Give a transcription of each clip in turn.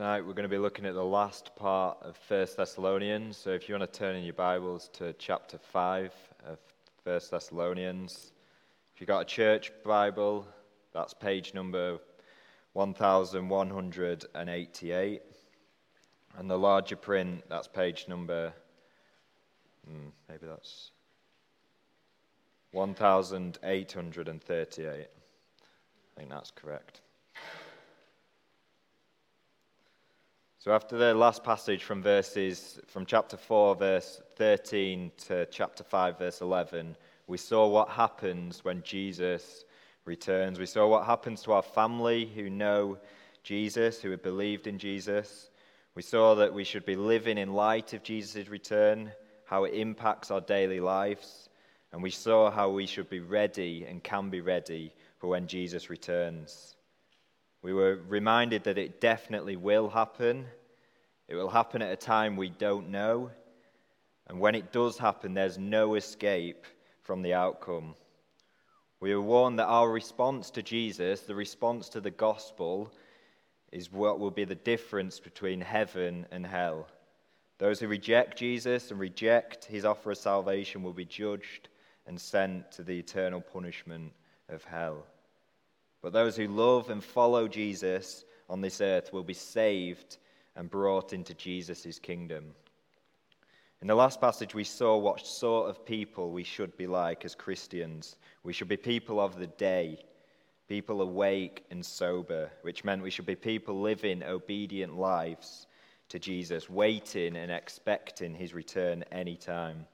Tonight we're going to be looking at the last part of 1 Thessalonians. So if you want to turn in your Bibles to chapter 5 of 1 Thessalonians. If you've got a church Bible, that's page number 1188. And the larger print, that's page number, hmm, maybe that's 1838. I think that's correct. So after the last passage from verses from chapter 4 verse 13 to chapter 5 verse 11, we saw what happens when Jesus returns. We saw what happens to our family who know Jesus, who have believed in Jesus. We saw that we should be living in light of Jesus' return, how it impacts our daily lives, and we saw how we should be ready and can be ready for when Jesus returns. We were reminded that it definitely will happen. It will happen at a time we don't know. And when it does happen, there's no escape from the outcome. We were warned that our response to Jesus, the response to the gospel, is what will be the difference between heaven and hell. Those who reject Jesus and reject his offer of salvation will be judged and sent to the eternal punishment of hell. But those who love and follow Jesus on this earth will be saved and brought into Jesus' kingdom. In the last passage, we saw what sort of people we should be like as Christians. We should be people of the day, people awake and sober, which meant we should be people living obedient lives to Jesus, waiting and expecting his return any time.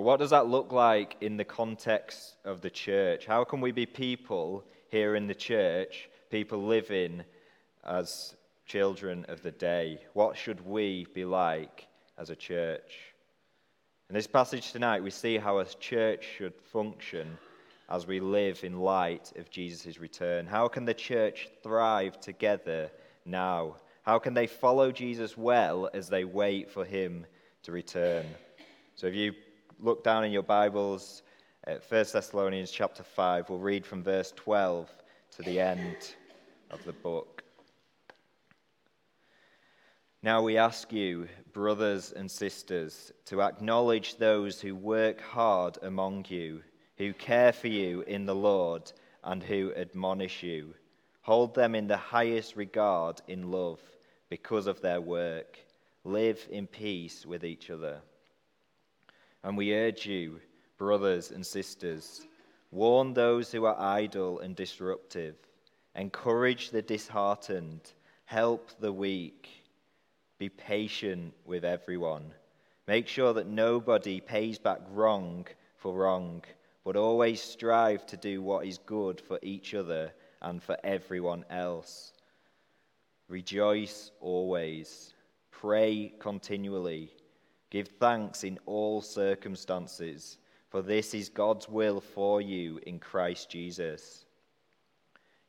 But what does that look like in the context of the church? How can we be people here in the church, people living as children of the day? What should we be like as a church? In this passage tonight, we see how a church should function as we live in light of Jesus' return. How can the church thrive together now? How can they follow Jesus well as they wait for him to return? So if you look down in your Bibles at 1 Thessalonians chapter 5. We'll read from verse 12 to the end of the book. Now we ask you, brothers and sisters, to acknowledge those who work hard among you, who care for you in the Lord, and who admonish you. Hold them in the highest regard in love because of their work. Live in peace with each other. And we urge you, brothers and sisters, warn those who are idle and disruptive, encourage the disheartened, help the weak, be patient with everyone. Make sure that nobody pays back wrong for wrong, but always strive to do what is good for each other and for everyone else. Rejoice always, pray continually Give thanks in all circumstances, for this is God's will for you in Christ Jesus.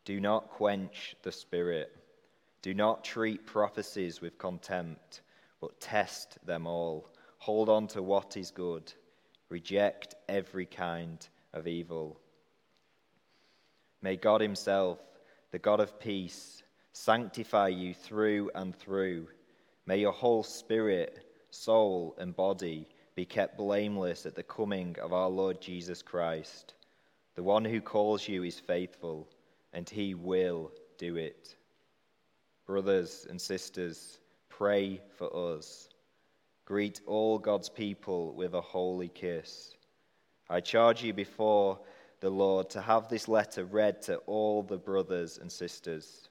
Do not quench the Spirit. Do not treat prophecies with contempt, but test them all. Hold on to what is good. Reject every kind of evil. May God Himself, the God of peace, sanctify you through and through. May your whole spirit soul, and body be kept blameless at the coming of our Lord Jesus Christ. The one who calls you is faithful, and he will do it. Brothers and sisters, pray for us. Greet all God's people with a holy kiss. I charge you before the Lord to have this letter read to all the brothers and sisters.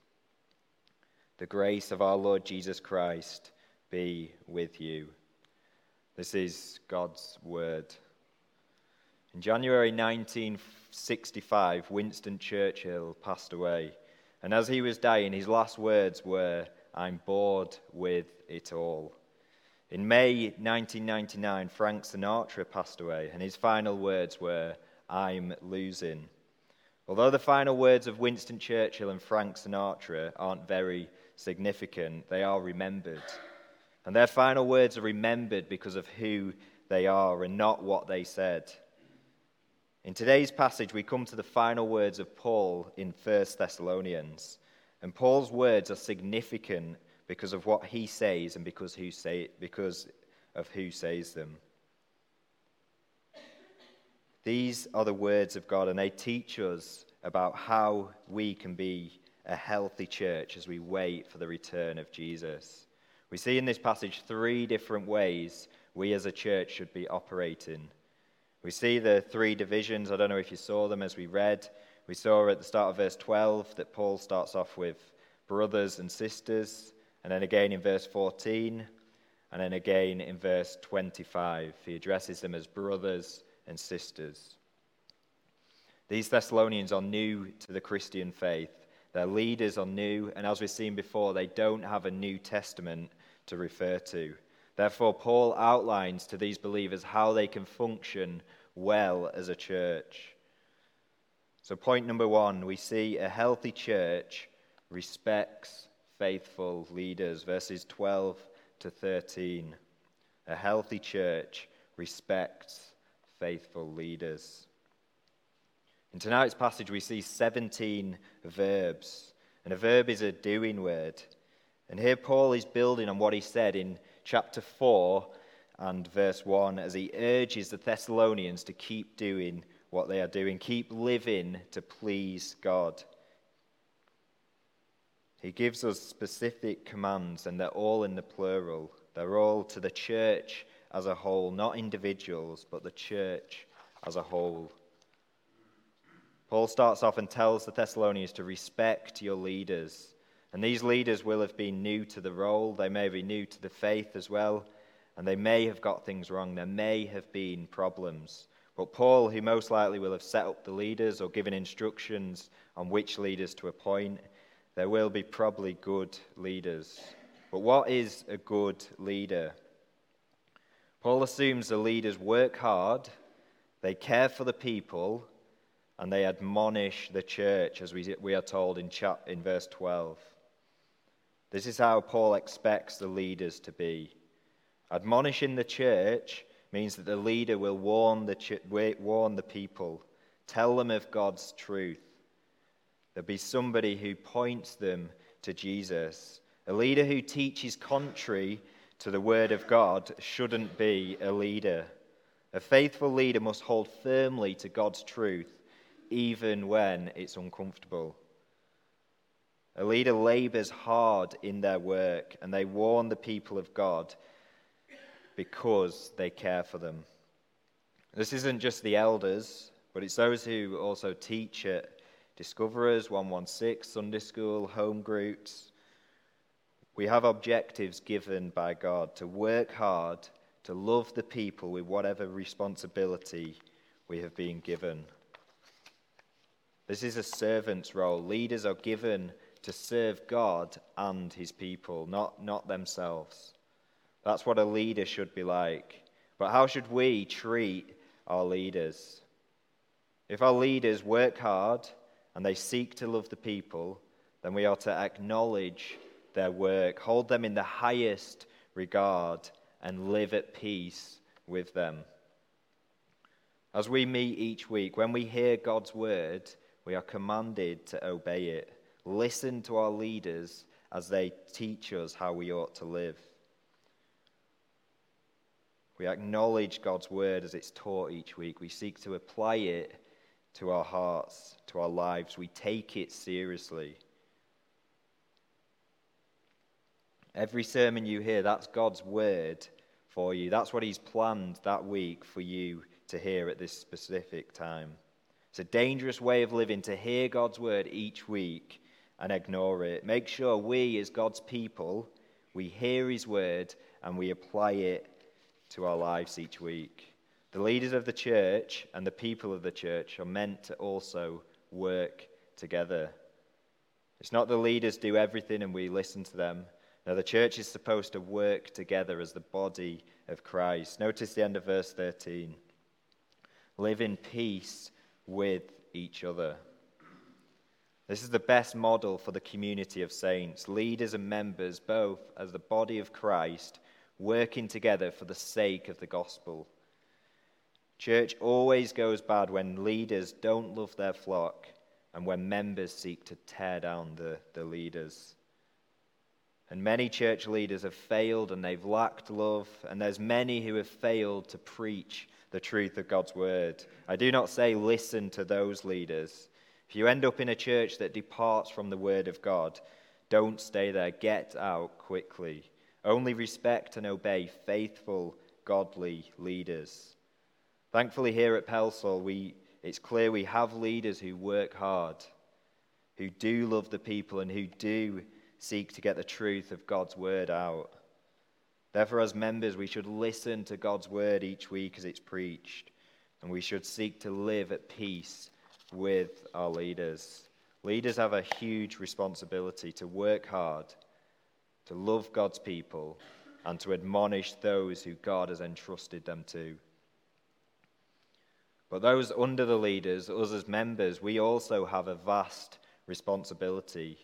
The grace of our Lord Jesus Christ be with you. This is God's word. In January 1965, Winston Churchill passed away. And as he was dying, his last words were, I'm bored with it all. In May 1999, Frank Sinatra passed away, and his final words were, I'm losing. Although the final words of Winston Churchill and Frank Sinatra aren't very significant, they are remembered. And their final words are remembered because of who they are and not what they said. In today's passage, we come to the final words of Paul in 1 Thessalonians. And Paul's words are significant because of what he says and because, who say, because of who says them. These are the words of God, and they teach us about how we can be a healthy church as we wait for the return of Jesus. We see in this passage three different ways we as a church should be operating. We see the three divisions. I don't know if you saw them as we read. We saw at the start of verse 12 that Paul starts off with brothers and sisters, and then again in verse 14, and then again in verse 25. He addresses them as brothers and sisters. These Thessalonians are new to the Christian faith. Their leaders are new, and as we've seen before, they don't have a New Testament to refer to. Therefore, Paul outlines to these believers how they can function well as a church. So, point number one, we see a healthy church respects faithful leaders, verses 12 to 13. A healthy church respects faithful leaders. In tonight's passage, we see 17 verbs, and a verb is a doing word. And here Paul is building on what he said in chapter 4 and verse 1 as he urges the Thessalonians to keep doing what they are doing, keep living to please God. He gives us specific commands, and they're all in the plural. They're all to the church as a whole, not individuals, but the church as a whole. Paul starts off and tells the Thessalonians to respect your leaders. And these leaders will have been new to the role, they may be new to the faith as well, and they may have got things wrong. There may have been problems. But Paul, who most likely will have set up the leaders or given instructions on which leaders to appoint, there will be probably good leaders. But what is a good leader? Paul assumes the leaders work hard, they care for the people, and they admonish the church, as we, we are told in, chap, in verse 12. This is how Paul expects the leaders to be. Admonishing the church means that the leader will warn the, ch- warn the people, tell them of God's truth. There'll be somebody who points them to Jesus. A leader who teaches contrary to the word of God shouldn't be a leader. A faithful leader must hold firmly to God's truth, even when it's uncomfortable. A leader labors hard in their work and they warn the people of God because they care for them. This isn't just the elders, but it's those who also teach at Discoverers, 116, Sunday school, home groups. We have objectives given by God to work hard, to love the people with whatever responsibility we have been given. This is a servant's role. Leaders are given to serve God and his people, not, not themselves. That's what a leader should be like. But how should we treat our leaders? If our leaders work hard and they seek to love the people, then we are to acknowledge their work, hold them in the highest regard, and live at peace with them. As we meet each week, when we hear God's word, we are commanded to obey it. Listen to our leaders as they teach us how we ought to live. We acknowledge God's word as it's taught each week. We seek to apply it to our hearts, to our lives. We take it seriously. Every sermon you hear, that's God's word for you. That's what He's planned that week for you to hear at this specific time. It's a dangerous way of living to hear God's word each week and ignore it. Make sure we, as God's people, we hear His word and we apply it to our lives each week. The leaders of the church and the people of the church are meant to also work together. It's not the leaders do everything and we listen to them. Now, the church is supposed to work together as the body of Christ. Notice the end of verse 13. Live in peace with each other. This is the best model for the community of saints, leaders and members, both as the body of Christ, working together for the sake of the gospel. Church always goes bad when leaders don't love their flock, and when members seek to tear down the, the leaders. And many church leaders have failed and they've lacked love, and there's many who have failed to preach the truth of God's word. I do not say listen to those leaders. If you end up in a church that departs from the word of God, don't stay there. Get out quickly. Only respect and obey faithful, godly leaders. Thankfully, here at Pelsall, we, it's clear we have leaders who work hard, who do love the people, and who do seek to get the truth of God's word out. Therefore, as members, we should listen to God's word each week as it's preached, and we should seek to live at peace with our leaders. Leaders have a huge responsibility to work hard, to love God's people, and to admonish those who God has entrusted them to. But those under the leaders, us as members, we also have a vast responsibility.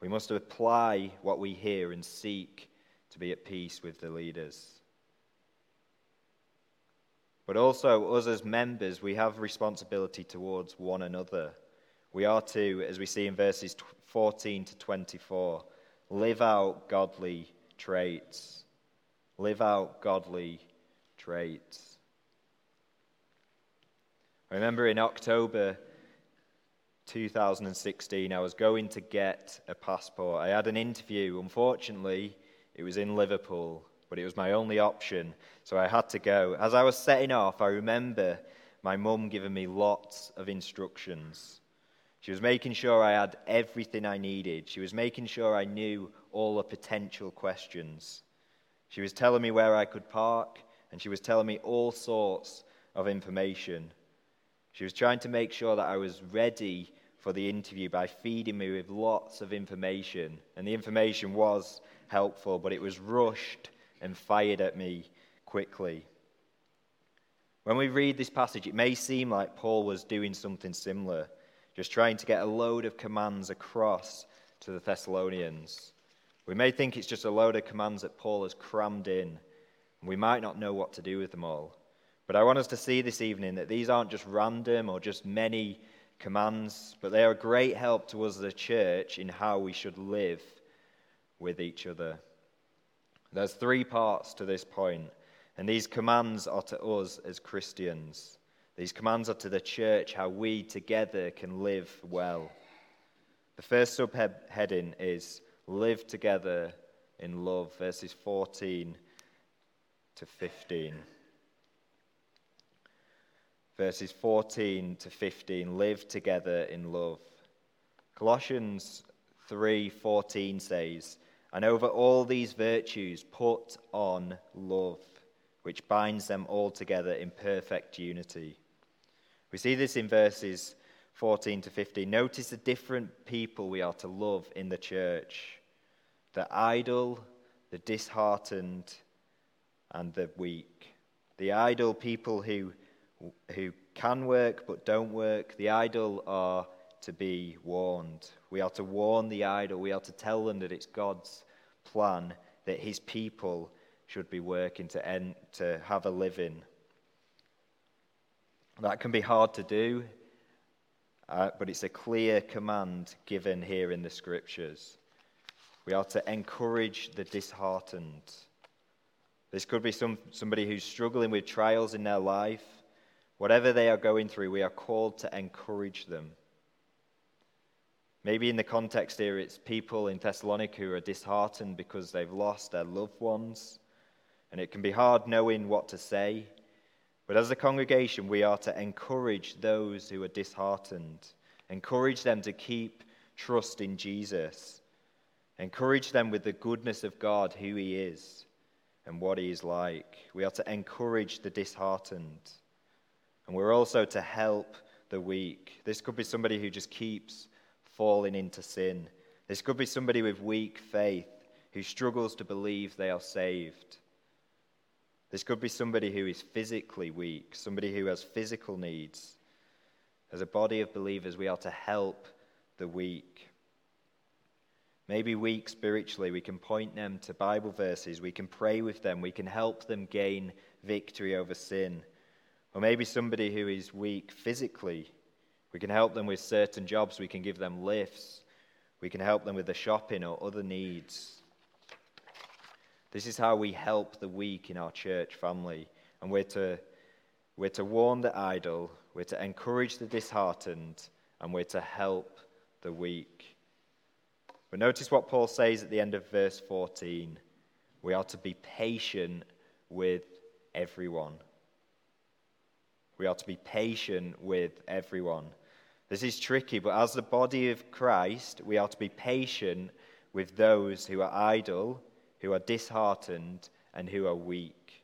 We must apply what we hear and seek to be at peace with the leaders. But also, us as members, we have responsibility towards one another. We are to, as we see in verses 14 to 24, live out godly traits. Live out godly traits. I remember in October 2016, I was going to get a passport. I had an interview. Unfortunately, it was in Liverpool, but it was my only option, so I had to go. As I was setting off, I remember my mum giving me lots of instructions. She was making sure I had everything I needed. She was making sure I knew all the potential questions. She was telling me where I could park, and she was telling me all sorts of information. She was trying to make sure that I was ready for the interview by feeding me with lots of information. And the information was helpful, but it was rushed and fired at me quickly. When we read this passage, it may seem like Paul was doing something similar, just trying to get a load of commands across to the Thessalonians. We may think it's just a load of commands that Paul has crammed in, and we might not know what to do with them all. But I want us to see this evening that these aren't just random or just many commands, but they are a great help to us as a church in how we should live with each other. There's three parts to this point, and these commands are to us as Christians. These commands are to the church how we together can live well. The first subheading is live together in love, verses 14 to 15 verses 14 to 15 live together in love. Colossians 3:14 says, "And over all these virtues put on love, which binds them all together in perfect unity." We see this in verses 14 to 15. Notice the different people we are to love in the church the idle, the disheartened, and the weak. The idle people who who can work but don't work. The idle are to be warned. We are to warn the idle. We are to tell them that it's God's plan that his people should be working to, end, to have a living. That can be hard to do, uh, but it's a clear command given here in the scriptures. We are to encourage the disheartened. This could be some, somebody who's struggling with trials in their life Whatever they are going through, we are called to encourage them. Maybe in the context here, it's people in Thessalonica who are disheartened because they've lost their loved ones, and it can be hard knowing what to say. But as a congregation, we are to encourage those who are disheartened, encourage them to keep trust in Jesus, encourage them with the goodness of God, who He is, and what He is like. We are to encourage the disheartened. And we're also to help the weak. This could be somebody who just keeps falling into sin. This could be somebody with weak faith who struggles to believe they are saved. This could be somebody who is physically weak, somebody who has physical needs. As a body of believers, we are to help the weak. Maybe weak spiritually, we can point them to Bible verses, we can pray with them, we can help them gain victory over sin. Or maybe somebody who is weak physically. We can help them with certain jobs, we can give them lifts, we can help them with the shopping or other needs. This is how we help the weak in our church family. And we're to, we're to warn the idle, we're to encourage the disheartened, and we're to help the weak. But notice what Paul says at the end of verse 14. We are to be patient with everyone. We are to be patient with everyone. This is tricky, but as the body of Christ, we are to be patient with those who are idle who are disheartened, and who are weak.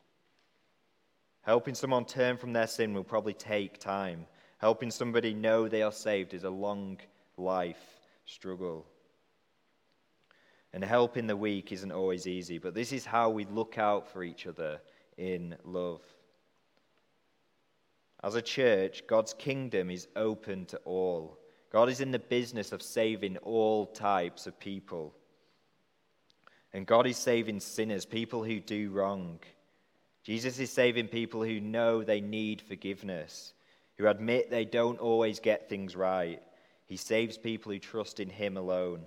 Helping someone turn from their sin will probably take time. Helping somebody know they are saved is a long life struggle. And helping the weak isn't always easy, but this is how we look out for each other in love. As a church, God's kingdom is open to all. God is in the business of saving all types of people. And God is saving sinners, people who do wrong. Jesus is saving people who know they need forgiveness, who admit they don't always get things right. He saves people who trust in Him alone.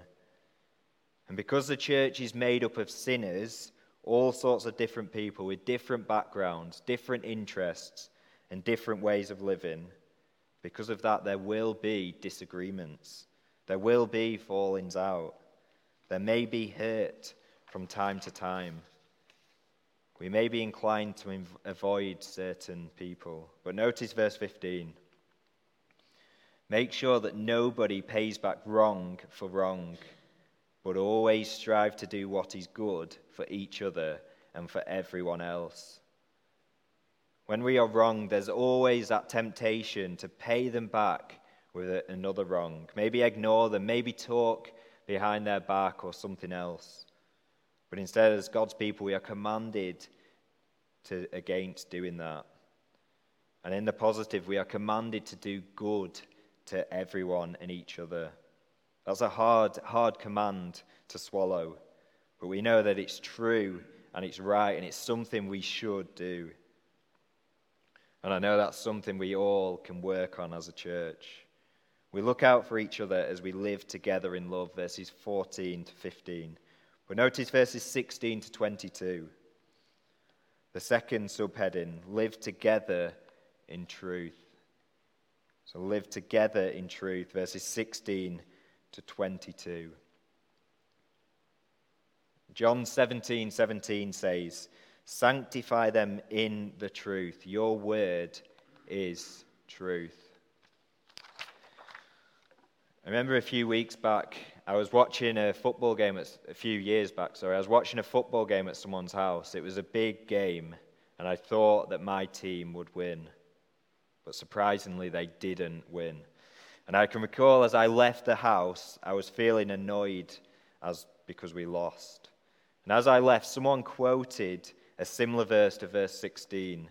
And because the church is made up of sinners, all sorts of different people with different backgrounds, different interests, and different ways of living, because of that, there will be disagreements. There will be fallings out. There may be hurt from time to time. We may be inclined to inv- avoid certain people. But notice verse 15. Make sure that nobody pays back wrong for wrong, but always strive to do what is good for each other and for everyone else. When we are wrong, there's always that temptation to pay them back with another wrong. Maybe ignore them, maybe talk behind their back or something else. But instead, as God's people, we are commanded to, against doing that. And in the positive, we are commanded to do good to everyone and each other. That's a hard, hard command to swallow. But we know that it's true and it's right and it's something we should do. And I know that's something we all can work on as a church. We look out for each other as we live together in love, verses 14 to 15. But notice verses 16 to 22. The second subheading live together in truth. So live together in truth, verses 16 to 22. John 17 17 says, Sanctify them in the truth. Your word is truth. I remember a few weeks back, I was watching a football game at, a few years back. Sorry, I was watching a football game at someone's house. It was a big game, and I thought that my team would win. But surprisingly, they didn't win. And I can recall as I left the house, I was feeling annoyed as because we lost. And as I left, someone quoted a similar verse to verse 16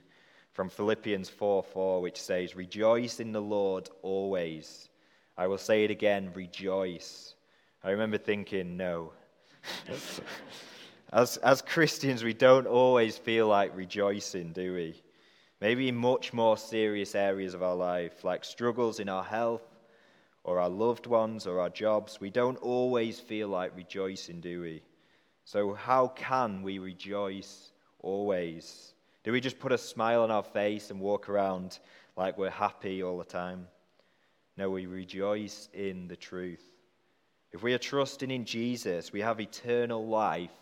from Philippians 4 4, which says, Rejoice in the Lord always. I will say it again, rejoice. I remember thinking, no. as, as Christians, we don't always feel like rejoicing, do we? Maybe in much more serious areas of our life, like struggles in our health, or our loved ones, or our jobs, we don't always feel like rejoicing, do we? So, how can we rejoice always? Do we just put a smile on our face and walk around like we're happy all the time? No, we rejoice in the truth. If we are trusting in Jesus, we have eternal life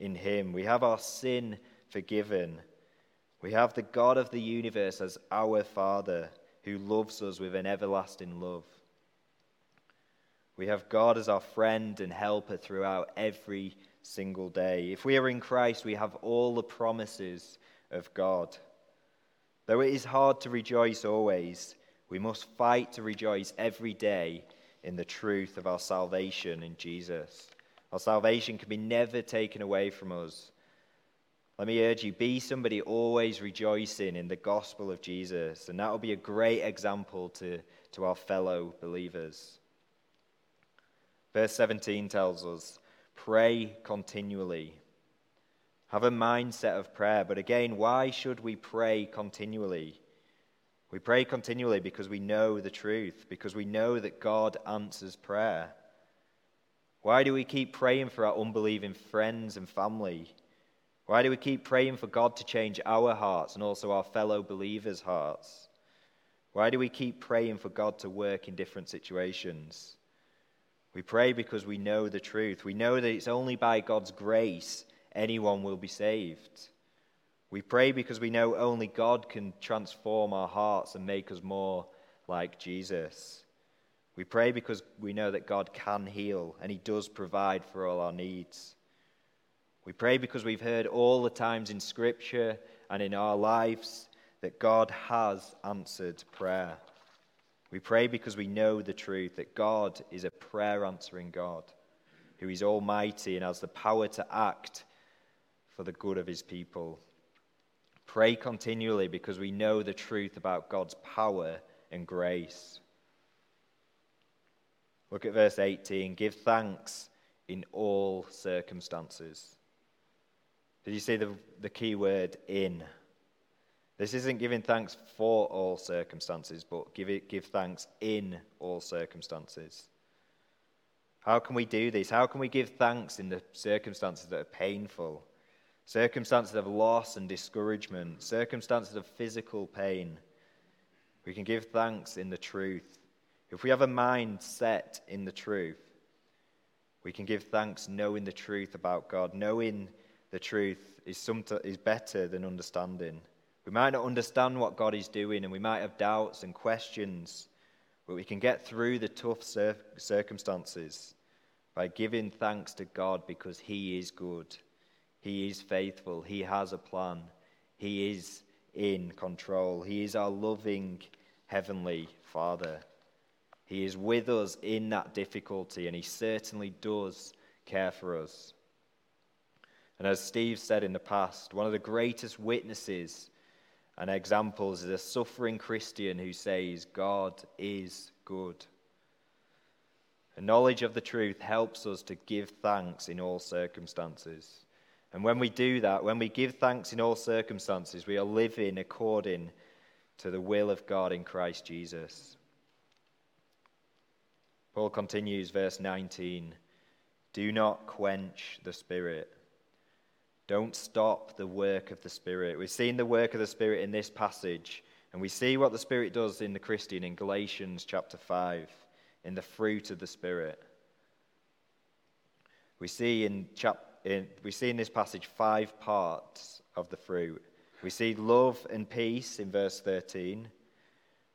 in Him. We have our sin forgiven. We have the God of the universe as our Father who loves us with an everlasting love. We have God as our friend and helper throughout every single day. If we are in Christ, we have all the promises of God. Though it is hard to rejoice always, we must fight to rejoice every day in the truth of our salvation in Jesus. Our salvation can be never taken away from us. Let me urge you be somebody always rejoicing in the gospel of Jesus, and that will be a great example to, to our fellow believers. Verse 17 tells us pray continually. Have a mindset of prayer, but again, why should we pray continually? We pray continually because we know the truth, because we know that God answers prayer. Why do we keep praying for our unbelieving friends and family? Why do we keep praying for God to change our hearts and also our fellow believers' hearts? Why do we keep praying for God to work in different situations? We pray because we know the truth. We know that it's only by God's grace anyone will be saved. We pray because we know only God can transform our hearts and make us more like Jesus. We pray because we know that God can heal and He does provide for all our needs. We pray because we've heard all the times in Scripture and in our lives that God has answered prayer. We pray because we know the truth that God is a prayer answering God who is almighty and has the power to act for the good of his people. Pray continually because we know the truth about God's power and grace. Look at verse 18. Give thanks in all circumstances. Did you see the, the key word in? This isn't giving thanks for all circumstances, but give, it, give thanks in all circumstances. How can we do this? How can we give thanks in the circumstances that are painful? circumstances of loss and discouragement, circumstances of physical pain. We can give thanks in the truth. If we have a mind set in the truth, we can give thanks knowing the truth about God. Knowing the truth is, some is better than understanding. We might not understand what God is doing, and we might have doubts and questions, but we can get through the tough circumstances by giving thanks to God because He is good. He is faithful. He has a plan. He is in control. He is our loving Heavenly Father. He is with us in that difficulty, and He certainly does care for us. And as Steve said in the past, one of the greatest witnesses and examples is a suffering Christian who says, God is good. A knowledge of the truth helps us to give thanks in all circumstances. And when we do that, when we give thanks in all circumstances, we are living according to the will of God in Christ Jesus. Paul continues, verse 19 Do not quench the Spirit. Don't stop the work of the Spirit. We've seen the work of the Spirit in this passage, and we see what the Spirit does in the Christian in Galatians chapter 5, in the fruit of the Spirit. We see in chapter in, we see in this passage five parts of the fruit. We see love and peace in verse 13.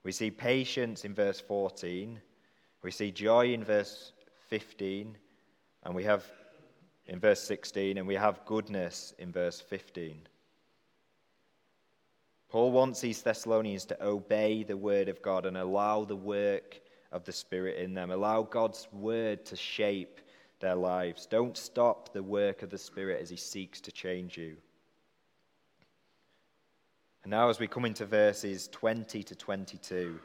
We see patience in verse 14. We see joy in verse 15. And we have in verse 16. And we have goodness in verse 15. Paul wants these Thessalonians to obey the word of God and allow the work of the Spirit in them. Allow God's word to shape their lives. Don't stop the work of the Spirit as He seeks to change you. And now, as we come into verses 20 to 22,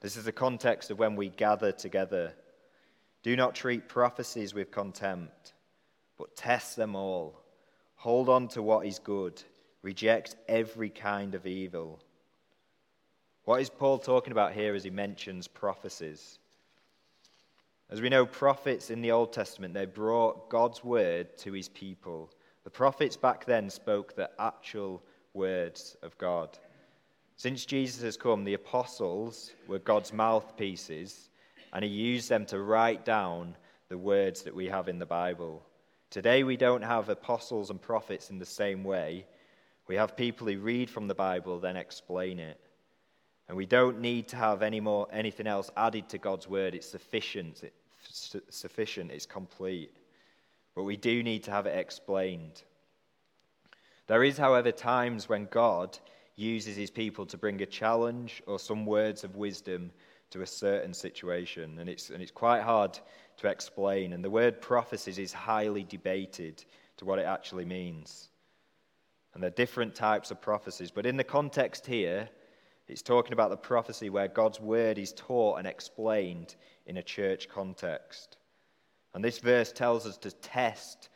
this is the context of when we gather together. Do not treat prophecies with contempt, but test them all. Hold on to what is good. Reject every kind of evil. What is Paul talking about here as he mentions prophecies? As we know, prophets in the Old Testament, they brought God's word to his people. The prophets back then spoke the actual words of God. Since Jesus has come, the apostles were God's mouthpieces, and he used them to write down the words that we have in the Bible. Today, we don't have apostles and prophets in the same way. We have people who read from the Bible, then explain it. And we don't need to have any more, anything else added to God's word. It's sufficient. It's sufficient. It's complete. But we do need to have it explained. There is, however, times when God uses his people to bring a challenge or some words of wisdom to a certain situation. And it's, and it's quite hard to explain. And the word prophecies is highly debated to what it actually means. And there are different types of prophecies. But in the context here, it's talking about the prophecy where God's word is taught and explained in a church context. And this verse tells us to test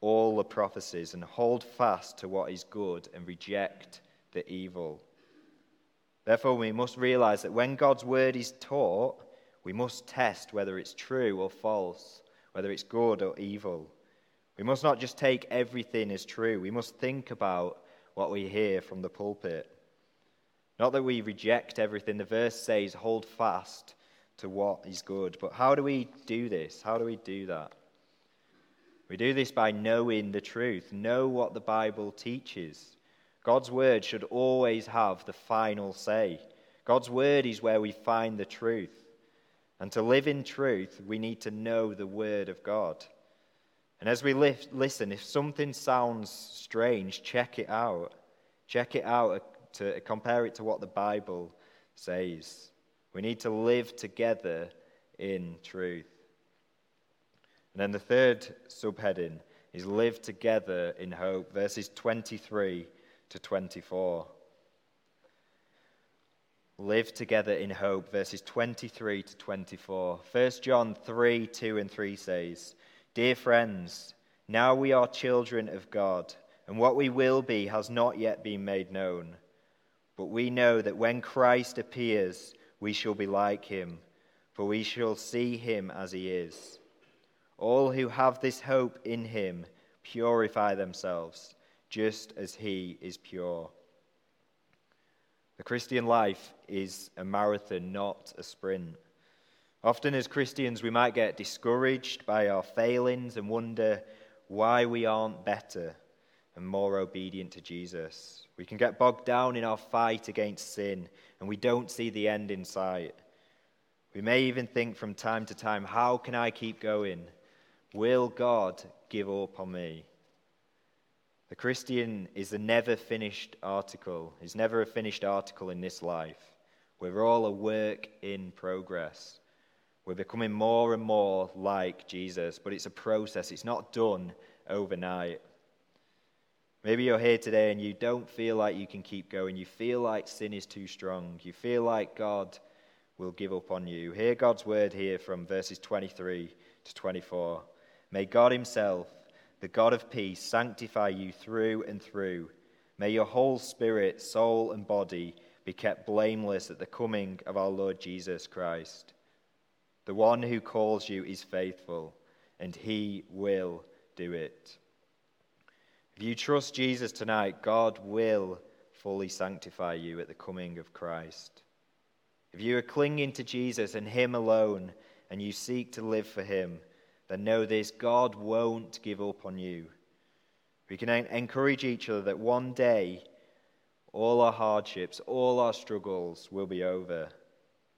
all the prophecies and hold fast to what is good and reject the evil. Therefore, we must realize that when God's word is taught, we must test whether it's true or false, whether it's good or evil. We must not just take everything as true, we must think about what we hear from the pulpit. Not that we reject everything. The verse says, hold fast to what is good. But how do we do this? How do we do that? We do this by knowing the truth, know what the Bible teaches. God's word should always have the final say. God's word is where we find the truth. And to live in truth, we need to know the word of God. And as we listen, if something sounds strange, check it out. Check it out uh, to uh, compare it to what the Bible says. We need to live together in truth. And then the third subheading is live together in hope, verses 23 to 24. Live together in hope, verses 23 to 24. 1 John 3 2 and 3 says, Dear friends, now we are children of God, and what we will be has not yet been made known. But we know that when Christ appears, we shall be like him, for we shall see him as he is. All who have this hope in him purify themselves, just as he is pure. The Christian life is a marathon, not a sprint. Often, as Christians, we might get discouraged by our failings and wonder why we aren't better and more obedient to Jesus. We can get bogged down in our fight against sin and we don't see the end in sight. We may even think from time to time, how can I keep going? Will God give up on me? The Christian is a never finished article, is never a finished article in this life. We're all a work in progress. We're becoming more and more like Jesus, but it's a process. It's not done overnight. Maybe you're here today and you don't feel like you can keep going. You feel like sin is too strong. You feel like God will give up on you. Hear God's word here from verses 23 to 24. May God Himself, the God of peace, sanctify you through and through. May your whole spirit, soul, and body be kept blameless at the coming of our Lord Jesus Christ. The one who calls you is faithful, and he will do it. If you trust Jesus tonight, God will fully sanctify you at the coming of Christ. If you are clinging to Jesus and Him alone, and you seek to live for Him, then know this God won't give up on you. We can encourage each other that one day all our hardships, all our struggles will be over.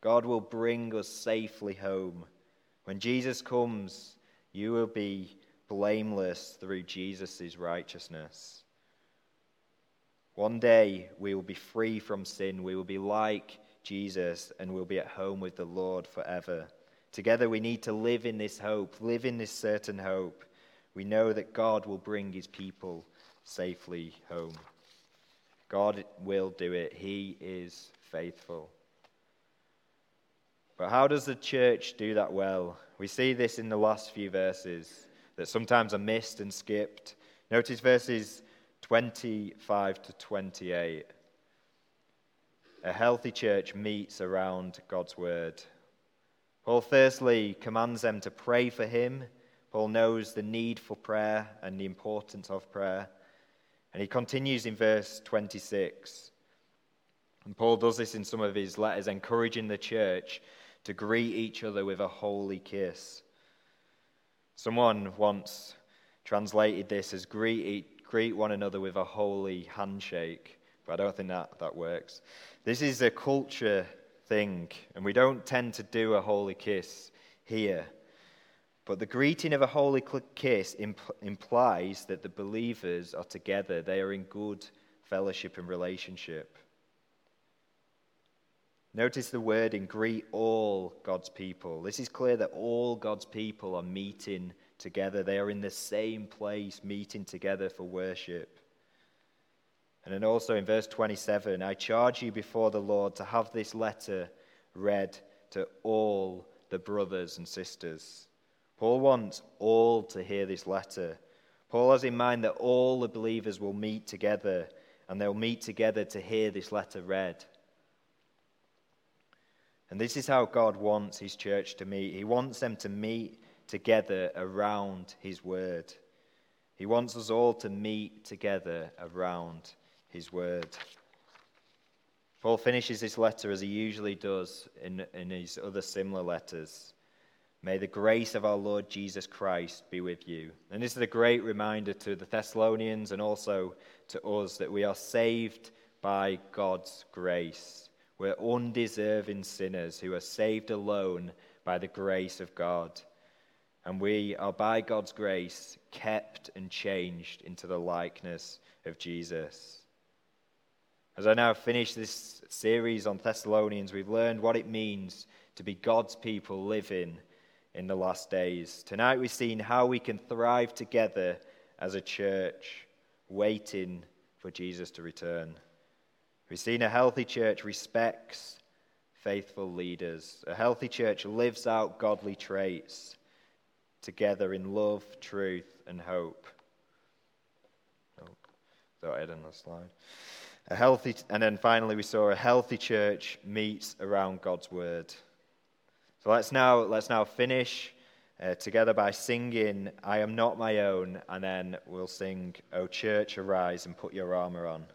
God will bring us safely home. When Jesus comes, you will be blameless through Jesus' righteousness. One day we will be free from sin. We will be like Jesus and we'll be at home with the Lord forever. Together we need to live in this hope, live in this certain hope. We know that God will bring his people safely home. God will do it. He is faithful. But how does the church do that well? We see this in the last few verses that sometimes are missed and skipped. Notice verses 25 to 28. A healthy church meets around God's word. Paul firstly commands them to pray for him. Paul knows the need for prayer and the importance of prayer. And he continues in verse 26. And Paul does this in some of his letters, encouraging the church to greet each other with a holy kiss. Someone once translated this as greet, greet one another with a holy handshake, but I don't think that, that works. This is a culture thing, and we don't tend to do a holy kiss here. But the greeting of a holy kiss imp- implies that the believers are together, they are in good fellowship and relationship. Notice the word in greet all God's people. This is clear that all God's people are meeting together. They are in the same place, meeting together for worship. And then also in verse 27, I charge you before the Lord to have this letter read to all the brothers and sisters. Paul wants all to hear this letter. Paul has in mind that all the believers will meet together and they'll meet together to hear this letter read. And this is how God wants his church to meet. He wants them to meet together around his word. He wants us all to meet together around his word. Paul finishes this letter as he usually does in, in his other similar letters. May the grace of our Lord Jesus Christ be with you. And this is a great reminder to the Thessalonians and also to us that we are saved by God's grace. We're undeserving sinners who are saved alone by the grace of God. And we are, by God's grace, kept and changed into the likeness of Jesus. As I now finish this series on Thessalonians, we've learned what it means to be God's people living in the last days. Tonight we've seen how we can thrive together as a church, waiting for Jesus to return. We've seen a healthy church respects faithful leaders. A healthy church lives out godly traits together in love, truth, and hope. Oh, go ahead on the slide. A healthy, and then finally we saw a healthy church meets around God's word. So let's now let's now finish uh, together by singing "I Am Not My Own," and then we'll sing "O Church, Arise and Put Your Armor On."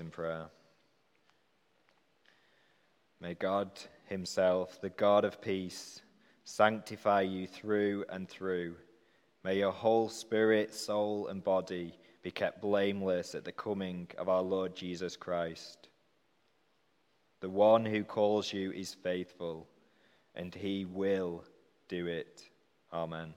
In prayer. May God Himself, the God of peace, sanctify you through and through. May your whole spirit, soul, and body be kept blameless at the coming of our Lord Jesus Christ. The one who calls you is faithful, and he will do it. Amen.